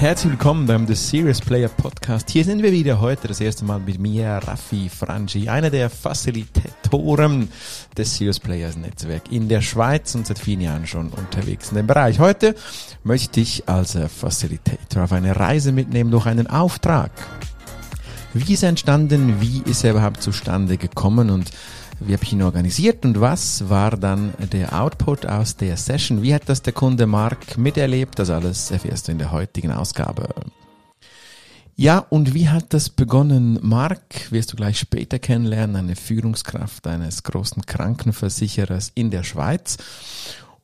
Herzlich willkommen beim The Serious Player Podcast. Hier sind wir wieder heute das erste Mal mit mir, Raffi Frangi, einer der Facilitatoren des Serious Players Netzwerk in der Schweiz und seit vielen Jahren schon unterwegs in dem Bereich. Heute möchte ich als Facilitator auf eine Reise mitnehmen durch einen Auftrag. Wie ist er entstanden? Wie ist er überhaupt zustande gekommen? Und wie habe ich ihn organisiert und was war dann der Output aus der Session? Wie hat das der Kunde Mark miterlebt? Das alles erfährst du in der heutigen Ausgabe. Ja, und wie hat das begonnen? Mark wirst du gleich später kennenlernen, eine Führungskraft eines großen Krankenversicherers in der Schweiz.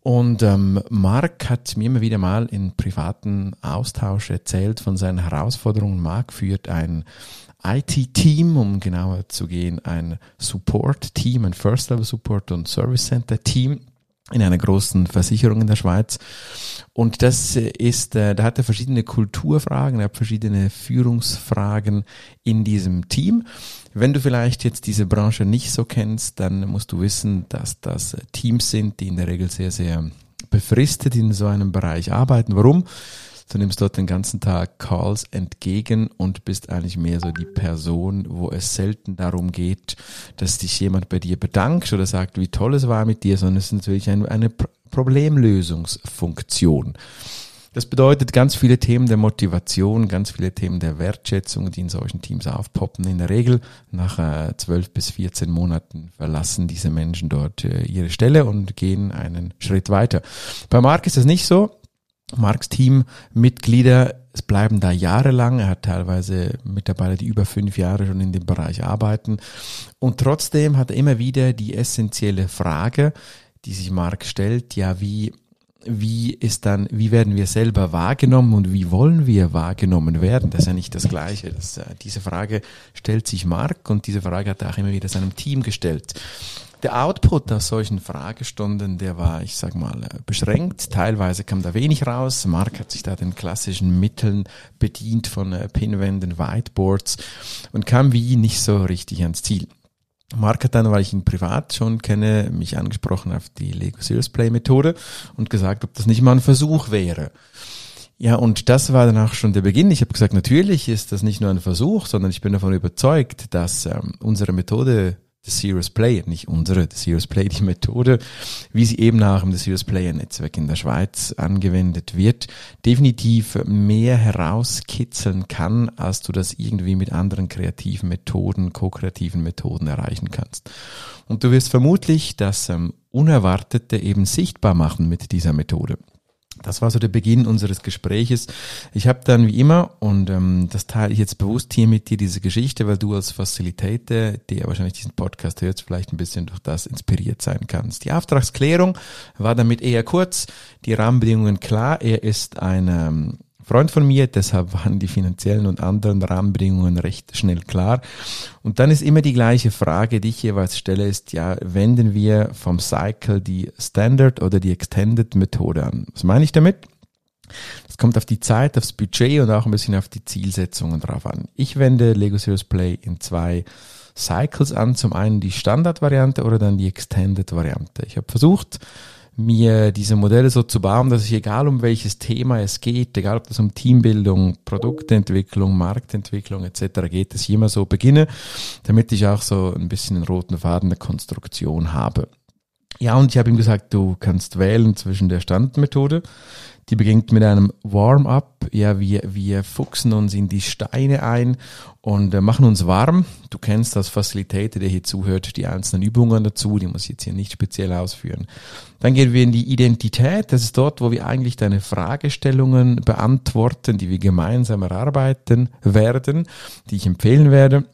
Und ähm, Mark hat mir immer wieder mal in privaten Austausch erzählt von seinen Herausforderungen. Mark führt ein IT-Team, um genauer zu gehen, ein Support-Team, ein First-Level-Support- und Service-Center-Team in einer großen Versicherung in der Schweiz. Und das ist, äh, da hat er verschiedene Kulturfragen, er hat verschiedene Führungsfragen in diesem Team. Wenn du vielleicht jetzt diese Branche nicht so kennst, dann musst du wissen, dass das Teams sind, die in der Regel sehr, sehr befristet in so einem Bereich arbeiten. Warum? Du nimmst dort den ganzen Tag Calls entgegen und bist eigentlich mehr so die Person, wo es selten darum geht, dass dich jemand bei dir bedankt oder sagt, wie toll es war mit dir, sondern es ist natürlich eine, eine Problemlösungsfunktion. Das bedeutet ganz viele Themen der Motivation, ganz viele Themen der Wertschätzung, die in solchen Teams aufpoppen. In der Regel nach äh, zwölf bis 14 Monaten verlassen diese Menschen dort äh, ihre Stelle und gehen einen Schritt weiter. Bei Mark ist das nicht so. Marks Teammitglieder es bleiben da jahrelang. Er hat teilweise Mitarbeiter, die über fünf Jahre schon in dem Bereich arbeiten. Und trotzdem hat er immer wieder die essentielle Frage, die sich Mark stellt, ja, wie, wie ist dann, wie werden wir selber wahrgenommen und wie wollen wir wahrgenommen werden? Das ist ja nicht das Gleiche. Das, äh, diese Frage stellt sich Mark und diese Frage hat er auch immer wieder seinem Team gestellt. Der Output aus solchen Fragestunden, der war, ich sag mal, äh, beschränkt. Teilweise kam da wenig raus. Mark hat sich da den klassischen Mitteln bedient von äh, Pinwänden, Whiteboards und kam wie nicht so richtig ans Ziel. Mark hat dann, weil ich ihn privat schon kenne, mich angesprochen auf die Lego Serious Play Methode und gesagt, ob das nicht mal ein Versuch wäre. Ja, und das war dann auch schon der Beginn. Ich habe gesagt, natürlich ist das nicht nur ein Versuch, sondern ich bin davon überzeugt, dass ähm, unsere Methode The Serious Play, nicht unsere, The Serious Play, die Methode, wie sie eben im The Serious Player Netzwerk in der Schweiz angewendet wird, definitiv mehr herauskitzeln kann, als du das irgendwie mit anderen kreativen Methoden, ko-kreativen Methoden erreichen kannst. Und du wirst vermutlich das ähm, Unerwartete eben sichtbar machen mit dieser Methode. Das war so der Beginn unseres Gespräches. Ich habe dann wie immer, und ähm, das teile ich jetzt bewusst hier mit dir, diese Geschichte, weil du als Facilitator, der wahrscheinlich diesen Podcast hört, vielleicht ein bisschen durch das inspiriert sein kannst. Die Auftragsklärung war damit eher kurz, die Rahmenbedingungen klar. Er ist ein ähm, Freund von mir, deshalb waren die finanziellen und anderen Rahmenbedingungen recht schnell klar. Und dann ist immer die gleiche Frage, die ich jeweils stelle, ist ja, wenden wir vom Cycle die Standard oder die Extended Methode an? Was meine ich damit? Das kommt auf die Zeit, aufs Budget und auch ein bisschen auf die Zielsetzungen drauf an. Ich wende Lego Serious Play in zwei Cycles an. Zum einen die Standard-Variante oder dann die Extended-Variante. Ich habe versucht, mir diese Modelle so zu bauen, dass ich egal um welches Thema es geht, egal ob das um Teambildung, Produktentwicklung, Marktentwicklung etc. geht, dass ich immer so beginne, damit ich auch so ein bisschen einen roten Faden der Konstruktion habe. Ja, und ich habe ihm gesagt, du kannst wählen zwischen der Standmethode, die beginnt mit einem Warm-up. Ja, wir, wir fuchsen uns in die Steine ein und äh, machen uns warm. Du kennst das Facilitator, der hier zuhört, die einzelnen Übungen dazu. Die muss ich jetzt hier nicht speziell ausführen. Dann gehen wir in die Identität. Das ist dort, wo wir eigentlich deine Fragestellungen beantworten, die wir gemeinsam erarbeiten werden, die ich empfehlen werde.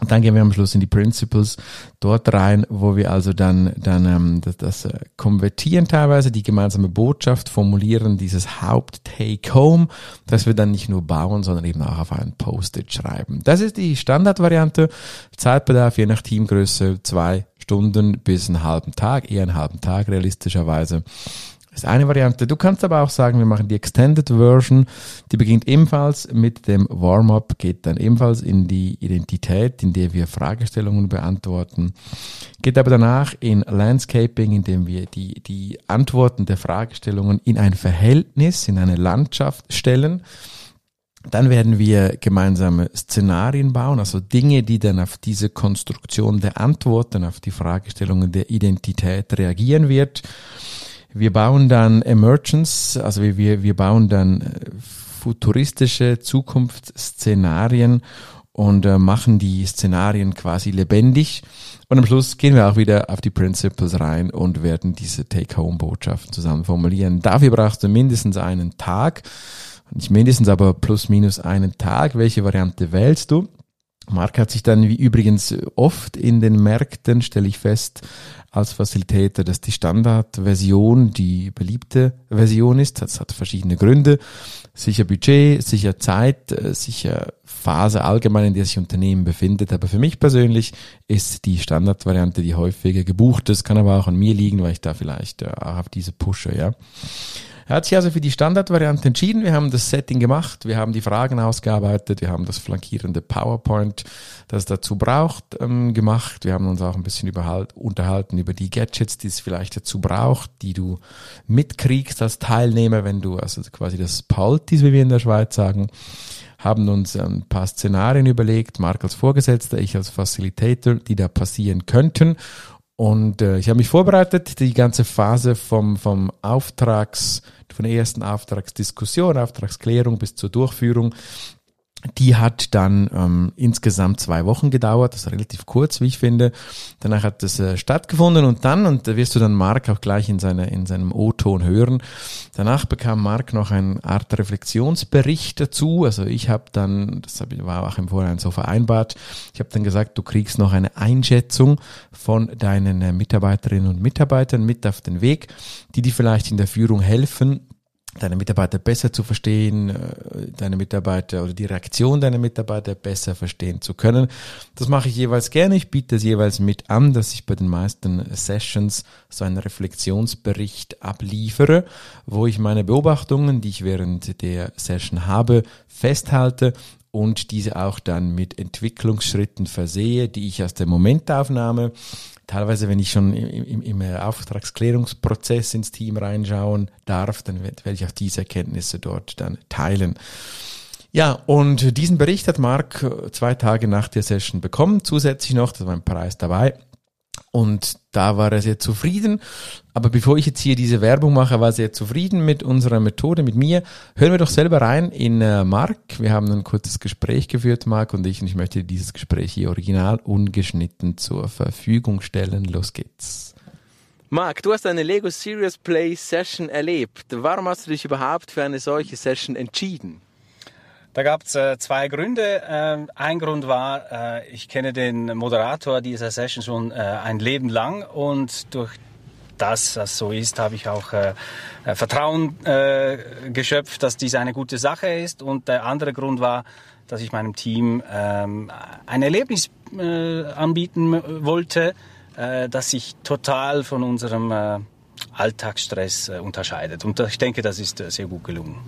Und dann gehen wir am Schluss in die Principles dort rein, wo wir also dann, dann ähm, das, das äh, konvertieren teilweise, die gemeinsame Botschaft formulieren, dieses Haupt-Take-Home, das wir dann nicht nur bauen, sondern eben auch auf ein Post-it schreiben. Das ist die Standardvariante. Zeitbedarf je nach Teamgröße zwei Stunden bis einen halben Tag, eher einen halben Tag realistischerweise. Das ist eine Variante. Du kannst aber auch sagen, wir machen die Extended Version. Die beginnt ebenfalls mit dem Warm-up, geht dann ebenfalls in die Identität, in der wir Fragestellungen beantworten. Geht aber danach in Landscaping, in dem wir die, die Antworten der Fragestellungen in ein Verhältnis, in eine Landschaft stellen. Dann werden wir gemeinsame Szenarien bauen, also Dinge, die dann auf diese Konstruktion der Antworten, auf die Fragestellungen der Identität reagieren wird. Wir bauen dann Emergence, also wir, wir bauen dann äh, futuristische Zukunftsszenarien und äh, machen die Szenarien quasi lebendig. Und am Schluss gehen wir auch wieder auf die Principles rein und werden diese Take-Home-Botschaften zusammen formulieren. Dafür brauchst du mindestens einen Tag nicht mindestens, aber plus minus einen Tag. Welche Variante wählst du? Mark hat sich dann wie übrigens oft in den Märkten, stelle ich fest, als Facilitator, dass die Standardversion die beliebte Version ist. Das hat verschiedene Gründe. Sicher Budget, sicher Zeit, äh, sicher Phase allgemein, in der sich Unternehmen befindet. Aber für mich persönlich ist die Standardvariante die häufiger gebucht. Das kann aber auch an mir liegen, weil ich da vielleicht äh, auf diese pushe, ja. Er hat sich also für die Standardvariante entschieden. Wir haben das Setting gemacht, wir haben die Fragen ausgearbeitet, wir haben das flankierende PowerPoint, das es dazu braucht, ähm, gemacht. Wir haben uns auch ein bisschen unterhalten über die Gadgets, die es vielleicht dazu braucht, die du mitkriegst als Teilnehmer, wenn du also quasi das Paltis, wie wir in der Schweiz sagen, haben uns ein paar Szenarien überlegt, Mark als Vorgesetzter, ich als Facilitator, die da passieren könnten und äh, ich habe mich vorbereitet, die ganze Phase vom, vom Auftrags, von der ersten Auftragsdiskussion, Auftragsklärung bis zur Durchführung die hat dann ähm, insgesamt zwei Wochen gedauert, das ist relativ kurz, wie ich finde. Danach hat es äh, stattgefunden und dann, und da wirst du dann Mark auch gleich in, seine, in seinem O-Ton hören, danach bekam Mark noch eine Art Reflexionsbericht dazu. Also ich habe dann, das war auch im Vorhinein so vereinbart, ich habe dann gesagt, du kriegst noch eine Einschätzung von deinen äh, Mitarbeiterinnen und Mitarbeitern mit auf den Weg, die dir vielleicht in der Führung helfen, deine Mitarbeiter besser zu verstehen, äh, deine Mitarbeiter oder die Reaktion deiner Mitarbeiter besser verstehen zu können. Das mache ich jeweils gerne. Ich biete es jeweils mit an, dass ich bei den meisten Sessions so einen Reflexionsbericht abliefere, wo ich meine Beobachtungen, die ich während der Session habe, festhalte und diese auch dann mit Entwicklungsschritten versehe, die ich aus der Momentaufnahme teilweise, wenn ich schon im, im, im Auftragsklärungsprozess ins Team reinschauen darf, dann werde ich auch diese Erkenntnisse dort dann teilen. Ja, und diesen Bericht hat Mark zwei Tage nach der Session bekommen, zusätzlich noch, da war ein Preis dabei. Und da war er sehr zufrieden. Aber bevor ich jetzt hier diese Werbung mache, war er sehr zufrieden mit unserer Methode, mit mir. Hören wir doch selber rein in äh, Mark. Wir haben ein kurzes Gespräch geführt, Mark und ich, und ich möchte dieses Gespräch hier original ungeschnitten zur Verfügung stellen. Los geht's. Mark, du hast eine Lego Serious Play Session erlebt. Warum hast du dich überhaupt für eine solche Session entschieden? Da gab es äh, zwei Gründe. Ähm, ein Grund war, äh, ich kenne den Moderator dieser Session schon äh, ein Leben lang und durch das, das so ist, habe ich auch äh, äh, Vertrauen äh, geschöpft, dass dies eine gute Sache ist. Und der andere Grund war, dass ich meinem Team ähm, ein Erlebnis anbieten wollte, das sich total von unserem Alltagsstress unterscheidet. Und ich denke, das ist sehr gut gelungen.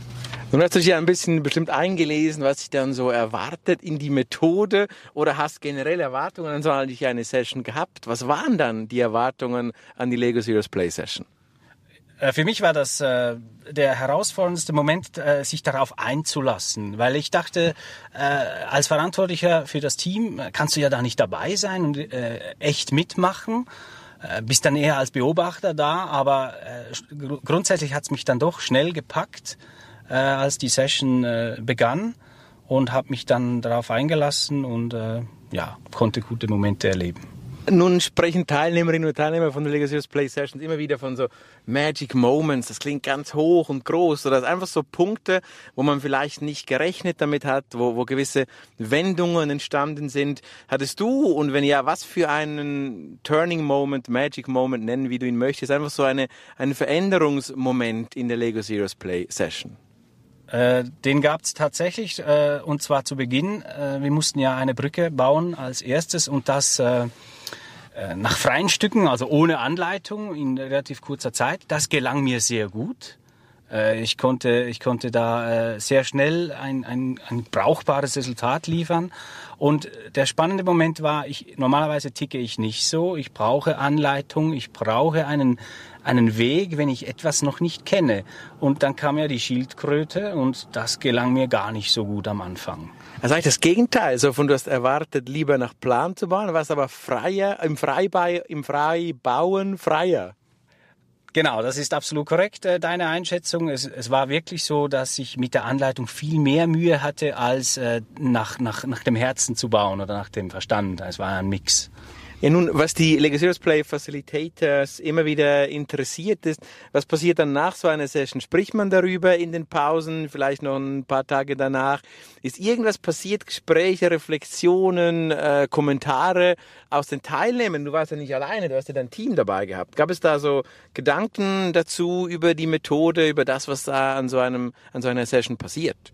Nun hast du dich ja ein bisschen bestimmt eingelesen, was sich dann so erwartet in die Methode oder hast generell Erwartungen an so eine Session gehabt. Was waren dann die Erwartungen an die Lego Serious Play Session? Äh, für mich war das äh, der herausforderndste Moment, äh, sich darauf einzulassen, weil ich dachte, äh, als Verantwortlicher für das Team kannst du ja da nicht dabei sein und äh, echt mitmachen. Äh, bist dann eher als Beobachter da, aber grundsätzlich hat es mich dann doch schnell gepackt äh, als die Session äh, begann und habe mich dann darauf eingelassen und äh, ja, konnte gute Momente erleben. Nun sprechen Teilnehmerinnen und Teilnehmer von der Legacy Play Sessions immer wieder von so Magic Moments. Das klingt ganz hoch und groß. Oder das einfach so Punkte, wo man vielleicht nicht gerechnet damit hat, wo, wo gewisse Wendungen entstanden sind. Hattest du und wenn ja, was für einen Turning Moment, Magic Moment nennen, wie du ihn möchtest, einfach so eine, einen Veränderungsmoment in der Lego Serious Play Session? Äh, den gab es tatsächlich äh, und zwar zu Beginn. Äh, wir mussten ja eine Brücke bauen als erstes und das äh, äh, nach freien Stücken, also ohne Anleitung in relativ kurzer Zeit. Das gelang mir sehr gut. Äh, ich, konnte, ich konnte da äh, sehr schnell ein, ein, ein brauchbares Resultat liefern. Und der spannende Moment war, ich, normalerweise ticke ich nicht so. Ich brauche Anleitung, ich brauche einen, einen Weg, wenn ich etwas noch nicht kenne. Und dann kam ja die Schildkröte und das gelang mir gar nicht so gut am Anfang. Also eigentlich das Gegenteil. So von du hast erwartet, lieber nach Plan zu bauen, warst aber freier, im Freibei, im Freibauen freier. Genau, das ist absolut korrekt, äh, deine Einschätzung. Es, es, war wirklich so, dass ich mit der Anleitung viel mehr Mühe hatte, als äh, nach, nach, nach dem Herzen zu bauen oder nach dem Verstand. Es war ein Mix. Ja, nun, was die Legacy Play Facilitators immer wieder interessiert ist, was passiert dann nach so einer Session? Spricht man darüber in den Pausen, vielleicht noch ein paar Tage danach? Ist irgendwas passiert? Gespräche, Reflexionen, äh, Kommentare aus den Teilnehmern? Du warst ja nicht alleine, du hast ja dein Team dabei gehabt. Gab es da so Gedanken dazu über die Methode, über das, was da an so einem, an so einer Session passiert?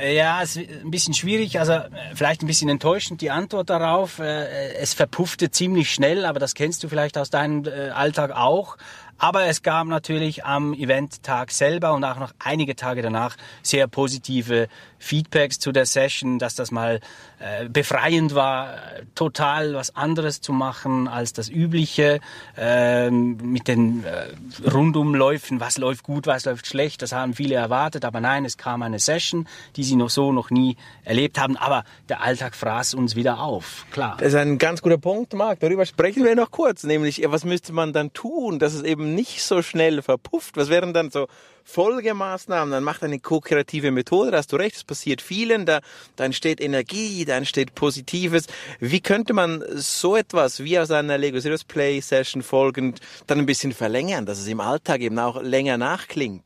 Äh, ja, es ist ein bisschen schwierig, also äh, vielleicht ein bisschen enttäuschend die Antwort darauf. Äh, es verpuffte ziemlich schnell, aber das kennst du vielleicht aus deinem Alltag auch. Aber es gab natürlich am Eventtag selber und auch noch einige Tage danach sehr positive Feedbacks zu der Session, dass das mal äh, befreiend war, total was anderes zu machen als das übliche, äh, mit den äh, Rundumläufen, was läuft gut, was läuft schlecht, das haben viele erwartet, aber nein, es kam eine Session, die sie noch so noch nie erlebt haben, aber der Alltag fraß uns wieder auf, klar. Das ist ein ganz guter Punkt, Marc, darüber sprechen wir noch kurz, nämlich was müsste man dann tun, dass es eben nicht so schnell verpufft, was wären dann so Folgemaßnahmen, dann macht eine ko-kreative Methode, da hast du recht, es passiert vielen, da, da entsteht Energie, da entsteht Positives. Wie könnte man so etwas wie aus einer Lego Serious Play Session folgend dann ein bisschen verlängern, dass es im Alltag eben auch länger nachklingt?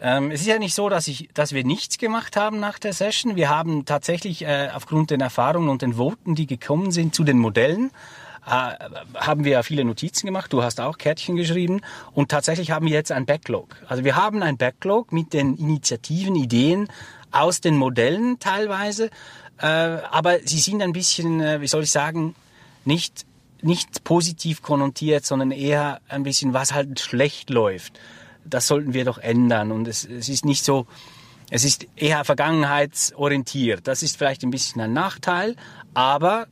Ähm, es ist ja nicht so, dass, ich, dass wir nichts gemacht haben nach der Session. Wir haben tatsächlich äh, aufgrund den Erfahrungen und den Voten, die gekommen sind zu den Modellen, haben wir ja viele Notizen gemacht. Du hast auch Kärtchen geschrieben. Und tatsächlich haben wir jetzt ein Backlog. Also wir haben ein Backlog mit den Initiativen, Ideen aus den Modellen teilweise. Äh, aber sie sind ein bisschen, äh, wie soll ich sagen, nicht, nicht positiv konnotiert, sondern eher ein bisschen, was halt schlecht läuft. Das sollten wir doch ändern. Und es, es ist nicht so, es ist eher vergangenheitsorientiert. Das ist vielleicht ein bisschen ein Nachteil, aber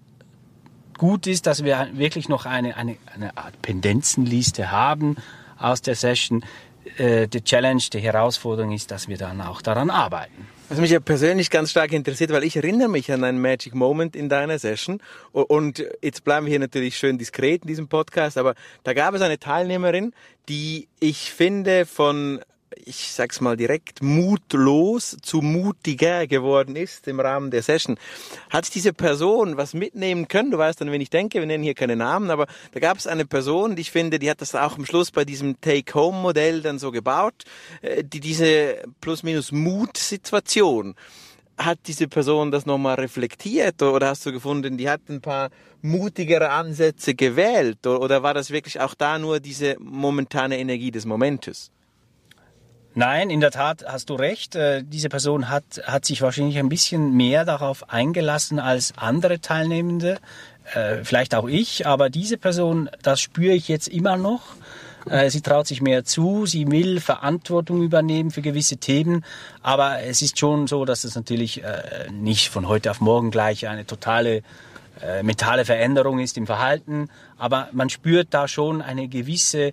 gut ist, dass wir wirklich noch eine, eine, eine Art Pendenzenliste haben aus der Session. Äh, die Challenge, die Herausforderung ist, dass wir dann auch daran arbeiten. Was mich ja persönlich ganz stark interessiert, weil ich erinnere mich an einen Magic Moment in deiner Session und jetzt bleiben wir hier natürlich schön diskret in diesem Podcast, aber da gab es eine Teilnehmerin, die ich finde von ich sag's mal direkt, mutlos zu mutiger geworden ist im Rahmen der Session. Hat diese Person was mitnehmen können? Du weißt dann, wenn ich denke, wir nennen hier keine Namen, aber da gab es eine Person, die ich finde, die hat das auch am Schluss bei diesem Take-Home-Modell dann so gebaut, äh, die diese Plus-Minus-Mut-Situation hat diese Person das nochmal reflektiert oder hast du gefunden, die hat ein paar mutigere Ansätze gewählt oder war das wirklich auch da nur diese momentane Energie des Momentes? Nein, in der Tat hast du recht. Äh, diese Person hat, hat sich wahrscheinlich ein bisschen mehr darauf eingelassen als andere Teilnehmende. Äh, vielleicht auch ich, aber diese Person, das spüre ich jetzt immer noch. Äh, sie traut sich mehr zu, sie will Verantwortung übernehmen für gewisse Themen, aber es ist schon so, dass es natürlich nicht von heute auf morgen gleich eine totale mentale Veränderung ist im Verhalten, aber man spürt da schon eine gewisse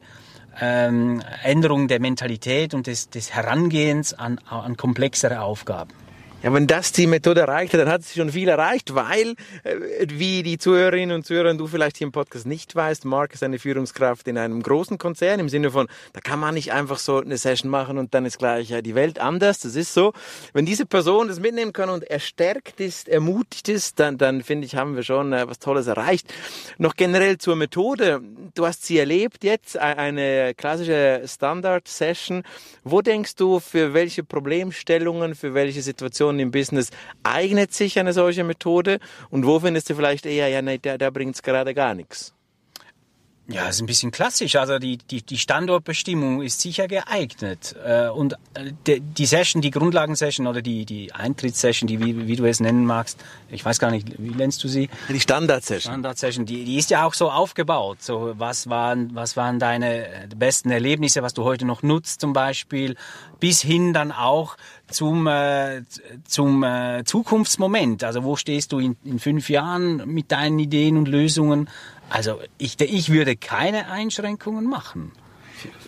ähm, Änderung der Mentalität und des, des Herangehens an, an komplexere Aufgaben. Ja, wenn das die Methode erreicht hat, dann hat sie schon viel erreicht, weil, äh, wie die Zuhörerinnen und Zuhörer, du vielleicht hier im Podcast nicht weißt, Mark ist eine Führungskraft in einem großen Konzern im Sinne von, da kann man nicht einfach so eine Session machen und dann ist gleich ja, die Welt anders. Das ist so. Wenn diese Person das mitnehmen kann und erstärkt ist, ermutigt ist, dann, dann finde ich, haben wir schon äh, was Tolles erreicht. Noch generell zur Methode. Du hast sie erlebt jetzt, eine klassische Standard-Session. Wo denkst du, für welche Problemstellungen, für welche Situationen Position im Business eignet sich eine solche Methode und wo findest du vielleicht eher, ja, nee, da, da bringt es gerade gar nichts? Ja, ist ein bisschen klassisch. Also die, die, die Standortbestimmung ist sicher geeignet. Äh, und äh, die Session, die Grundlagensession oder die, die Eintrittssession, die, wie, wie du es nennen magst, ich weiß gar nicht, wie nennst du sie? Die Standardsession. Standardsession, die, die ist ja auch so aufgebaut. So, was waren, was waren deine äh, besten Erlebnisse, was du heute noch nutzt zum Beispiel, bis hin dann auch zum, äh, zum äh, Zukunftsmoment. Also wo stehst du in, in fünf Jahren mit deinen Ideen und Lösungen? Also ich, ich würde keine Einschränkungen machen.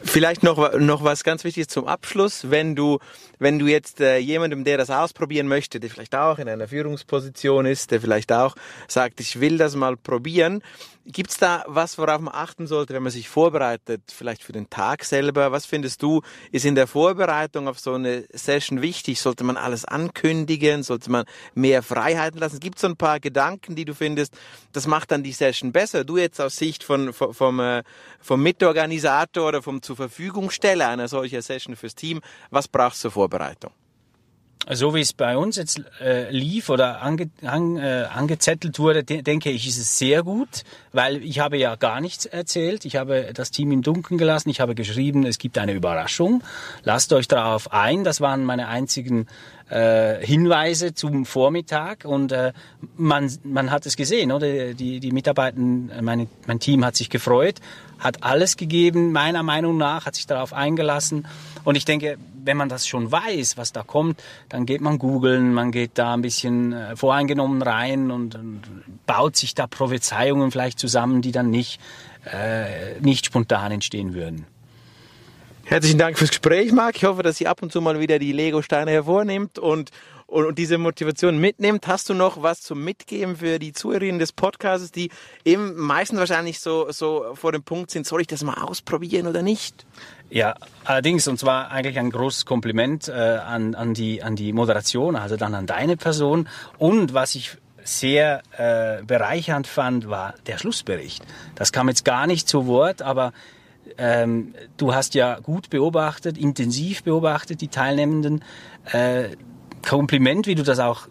Vielleicht noch, noch was ganz Wichtiges zum Abschluss. Wenn du, wenn du jetzt äh, jemandem, der das ausprobieren möchte, der vielleicht auch in einer Führungsposition ist, der vielleicht auch sagt, ich will das mal probieren, Gibt es da was, worauf man achten sollte, wenn man sich vorbereitet, vielleicht für den Tag selber? Was findest du, ist in der Vorbereitung auf so eine Session wichtig? Sollte man alles ankündigen? Sollte man mehr Freiheiten lassen? Gibt es so ein paar Gedanken, die du findest, das macht dann die Session besser? Du jetzt aus Sicht von, vom, vom, äh, vom Mitorganisator oder vom zur Verfügungsteller einer solcher Session fürs Team, was brauchst du zur Vorbereitung? So wie es bei uns jetzt äh, lief oder ange, an, äh, angezettelt wurde, de denke ich, ist es sehr gut, weil ich habe ja gar nichts erzählt. Ich habe das Team im Dunkeln gelassen. Ich habe geschrieben, es gibt eine Überraschung. Lasst euch darauf ein. Das waren meine einzigen äh, Hinweise zum Vormittag und äh, man, man hat es gesehen, oder? Die, die Mitarbeiter, meine, mein Team hat sich gefreut, hat alles gegeben, meiner Meinung nach, hat sich darauf eingelassen und ich denke, wenn man das schon weiß, was da kommt, dann geht man googeln, man geht da ein bisschen äh, voreingenommen rein und, und baut sich da Prophezeiungen vielleicht zusammen, die dann nicht, äh, nicht spontan entstehen würden. Herzlichen Dank fürs Gespräch, Marc. Ich hoffe, dass Sie ab und zu mal wieder die Lego-Steine hervornimmt und, und, und diese Motivation mitnimmt. Hast du noch was zum Mitgeben für die Zuhörerinnen des Podcasts, die eben meistens wahrscheinlich so, so vor dem Punkt sind, soll ich das mal ausprobieren oder nicht? Ja, allerdings, und zwar eigentlich ein großes Kompliment äh, an, an, die, an die Moderation, also dann an deine Person. Und was ich sehr äh, bereichernd fand, war der Schlussbericht. Das kam jetzt gar nicht zu Wort, aber ähm, du hast ja gut beobachtet, intensiv beobachtet die Teilnehmenden. Äh, Kompliment, wie du das auch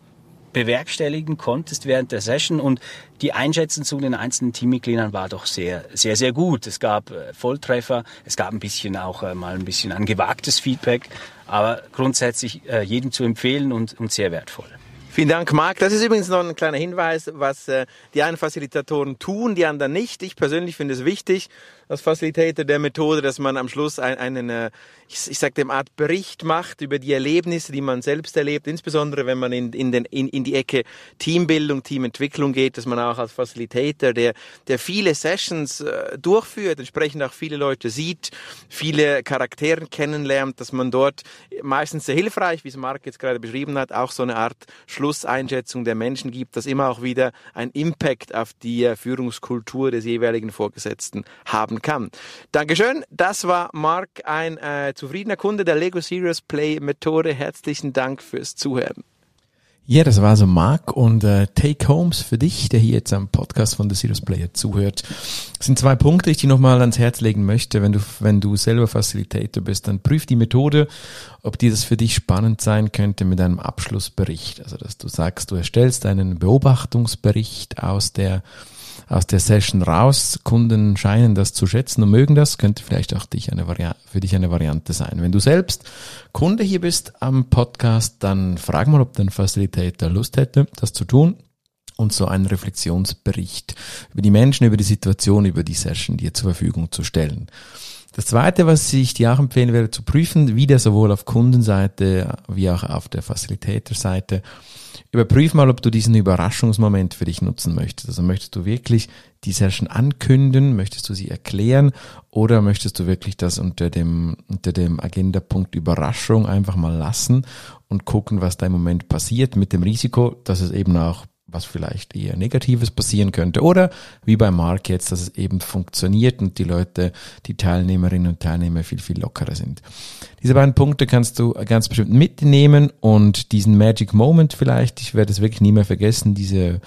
bewerkstelligen konntest während der Session und die Einschätzung zu den einzelnen Teammitgliedern war doch sehr, sehr, sehr gut. Es gab äh, Volltreffer, es gab ein bisschen auch äh, mal ein bisschen ein gewagtes Feedback, aber grundsätzlich äh, jedem zu empfehlen und, und sehr wertvoll. Vielen Dank, Marc. Das ist übrigens noch ein kleiner Hinweis, was die einen Facilitatoren tun, die anderen nicht. Ich persönlich finde es wichtig, als Facilitator der Methode, dass man am Schluss ein, einen, äh, ich, ich sage dem Art Bericht macht über die Erlebnisse, die man selbst erlebt, insbesondere wenn man in, in, den, in, in die Ecke Teambildung, Teamentwicklung geht, dass man auch als Facilitator, der, der viele Sessions äh, durchführt, entsprechend auch viele Leute sieht, viele Charaktere kennenlernt, dass man dort meistens sehr hilfreich, wie es Marc jetzt gerade beschrieben hat, auch so eine Art Schlusseinschätzung der Menschen gibt, das immer auch wieder ein Impact auf die äh, Führungskultur des jeweiligen Vorgesetzten haben haben kann. Dankeschön. Das war Mark, ein äh, zufriedener Kunde der Lego Serious Play Methode. Herzlichen Dank fürs Zuhören. Ja, das war so Marc und äh, Take Homes für dich, der hier jetzt am Podcast von The Serious Player zuhört. Das sind zwei Punkte, die ich dir nochmal ans Herz legen möchte. Wenn du, wenn du selber Facilitator bist, dann prüf die Methode, ob dir das für dich spannend sein könnte mit einem Abschlussbericht. Also, dass du sagst, du erstellst einen Beobachtungsbericht aus der aus der Session raus. Kunden scheinen das zu schätzen und mögen das. Könnte vielleicht auch dich eine für dich eine Variante sein. Wenn du selbst Kunde hier bist am Podcast, dann frag mal, ob dein Facilitator Lust hätte, das zu tun und so einen Reflexionsbericht über die Menschen, über die Situation, über die Session dir zur Verfügung zu stellen. Das zweite, was ich dir auch empfehlen werde zu prüfen, wieder sowohl auf Kundenseite wie auch auf der Facilitator-Seite, Überprüf mal, ob du diesen Überraschungsmoment für dich nutzen möchtest. Also möchtest du wirklich die Session ankündigen, möchtest du sie erklären? Oder möchtest du wirklich das unter dem, unter dem Agendapunkt Überraschung einfach mal lassen und gucken, was da im Moment passiert mit dem Risiko, dass es eben auch was vielleicht eher Negatives passieren könnte. Oder wie bei Mark jetzt, dass es eben funktioniert und die Leute, die Teilnehmerinnen und Teilnehmer viel, viel lockerer sind. Diese beiden Punkte kannst du ganz bestimmt mitnehmen und diesen Magic Moment vielleicht, ich werde es wirklich nie mehr vergessen, diese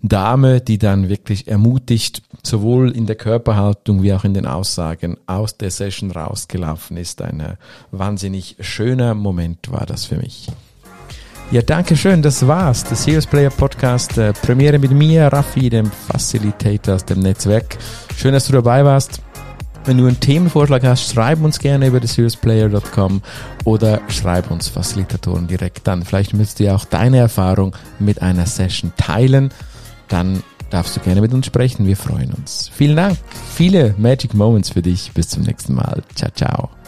Dame, die dann wirklich ermutigt, sowohl in der Körperhaltung wie auch in den Aussagen aus der Session rausgelaufen ist. Ein wahnsinnig schöner Moment war das für mich. Ja, danke schön. Das war's. Der Serious Player Podcast. Äh, Premiere mit mir, Raffi, dem Facilitator aus dem Netzwerk. Schön, dass du dabei warst. Wenn du einen Themenvorschlag hast, schreib uns gerne über theseriousplayer.com oder schreib uns Facilitatoren direkt an. Vielleicht möchtest du ja auch deine Erfahrung mit einer Session teilen. Dann darfst du gerne mit uns sprechen. Wir freuen uns. Vielen Dank. Viele Magic Moments für dich. Bis zum nächsten Mal. Ciao, ciao.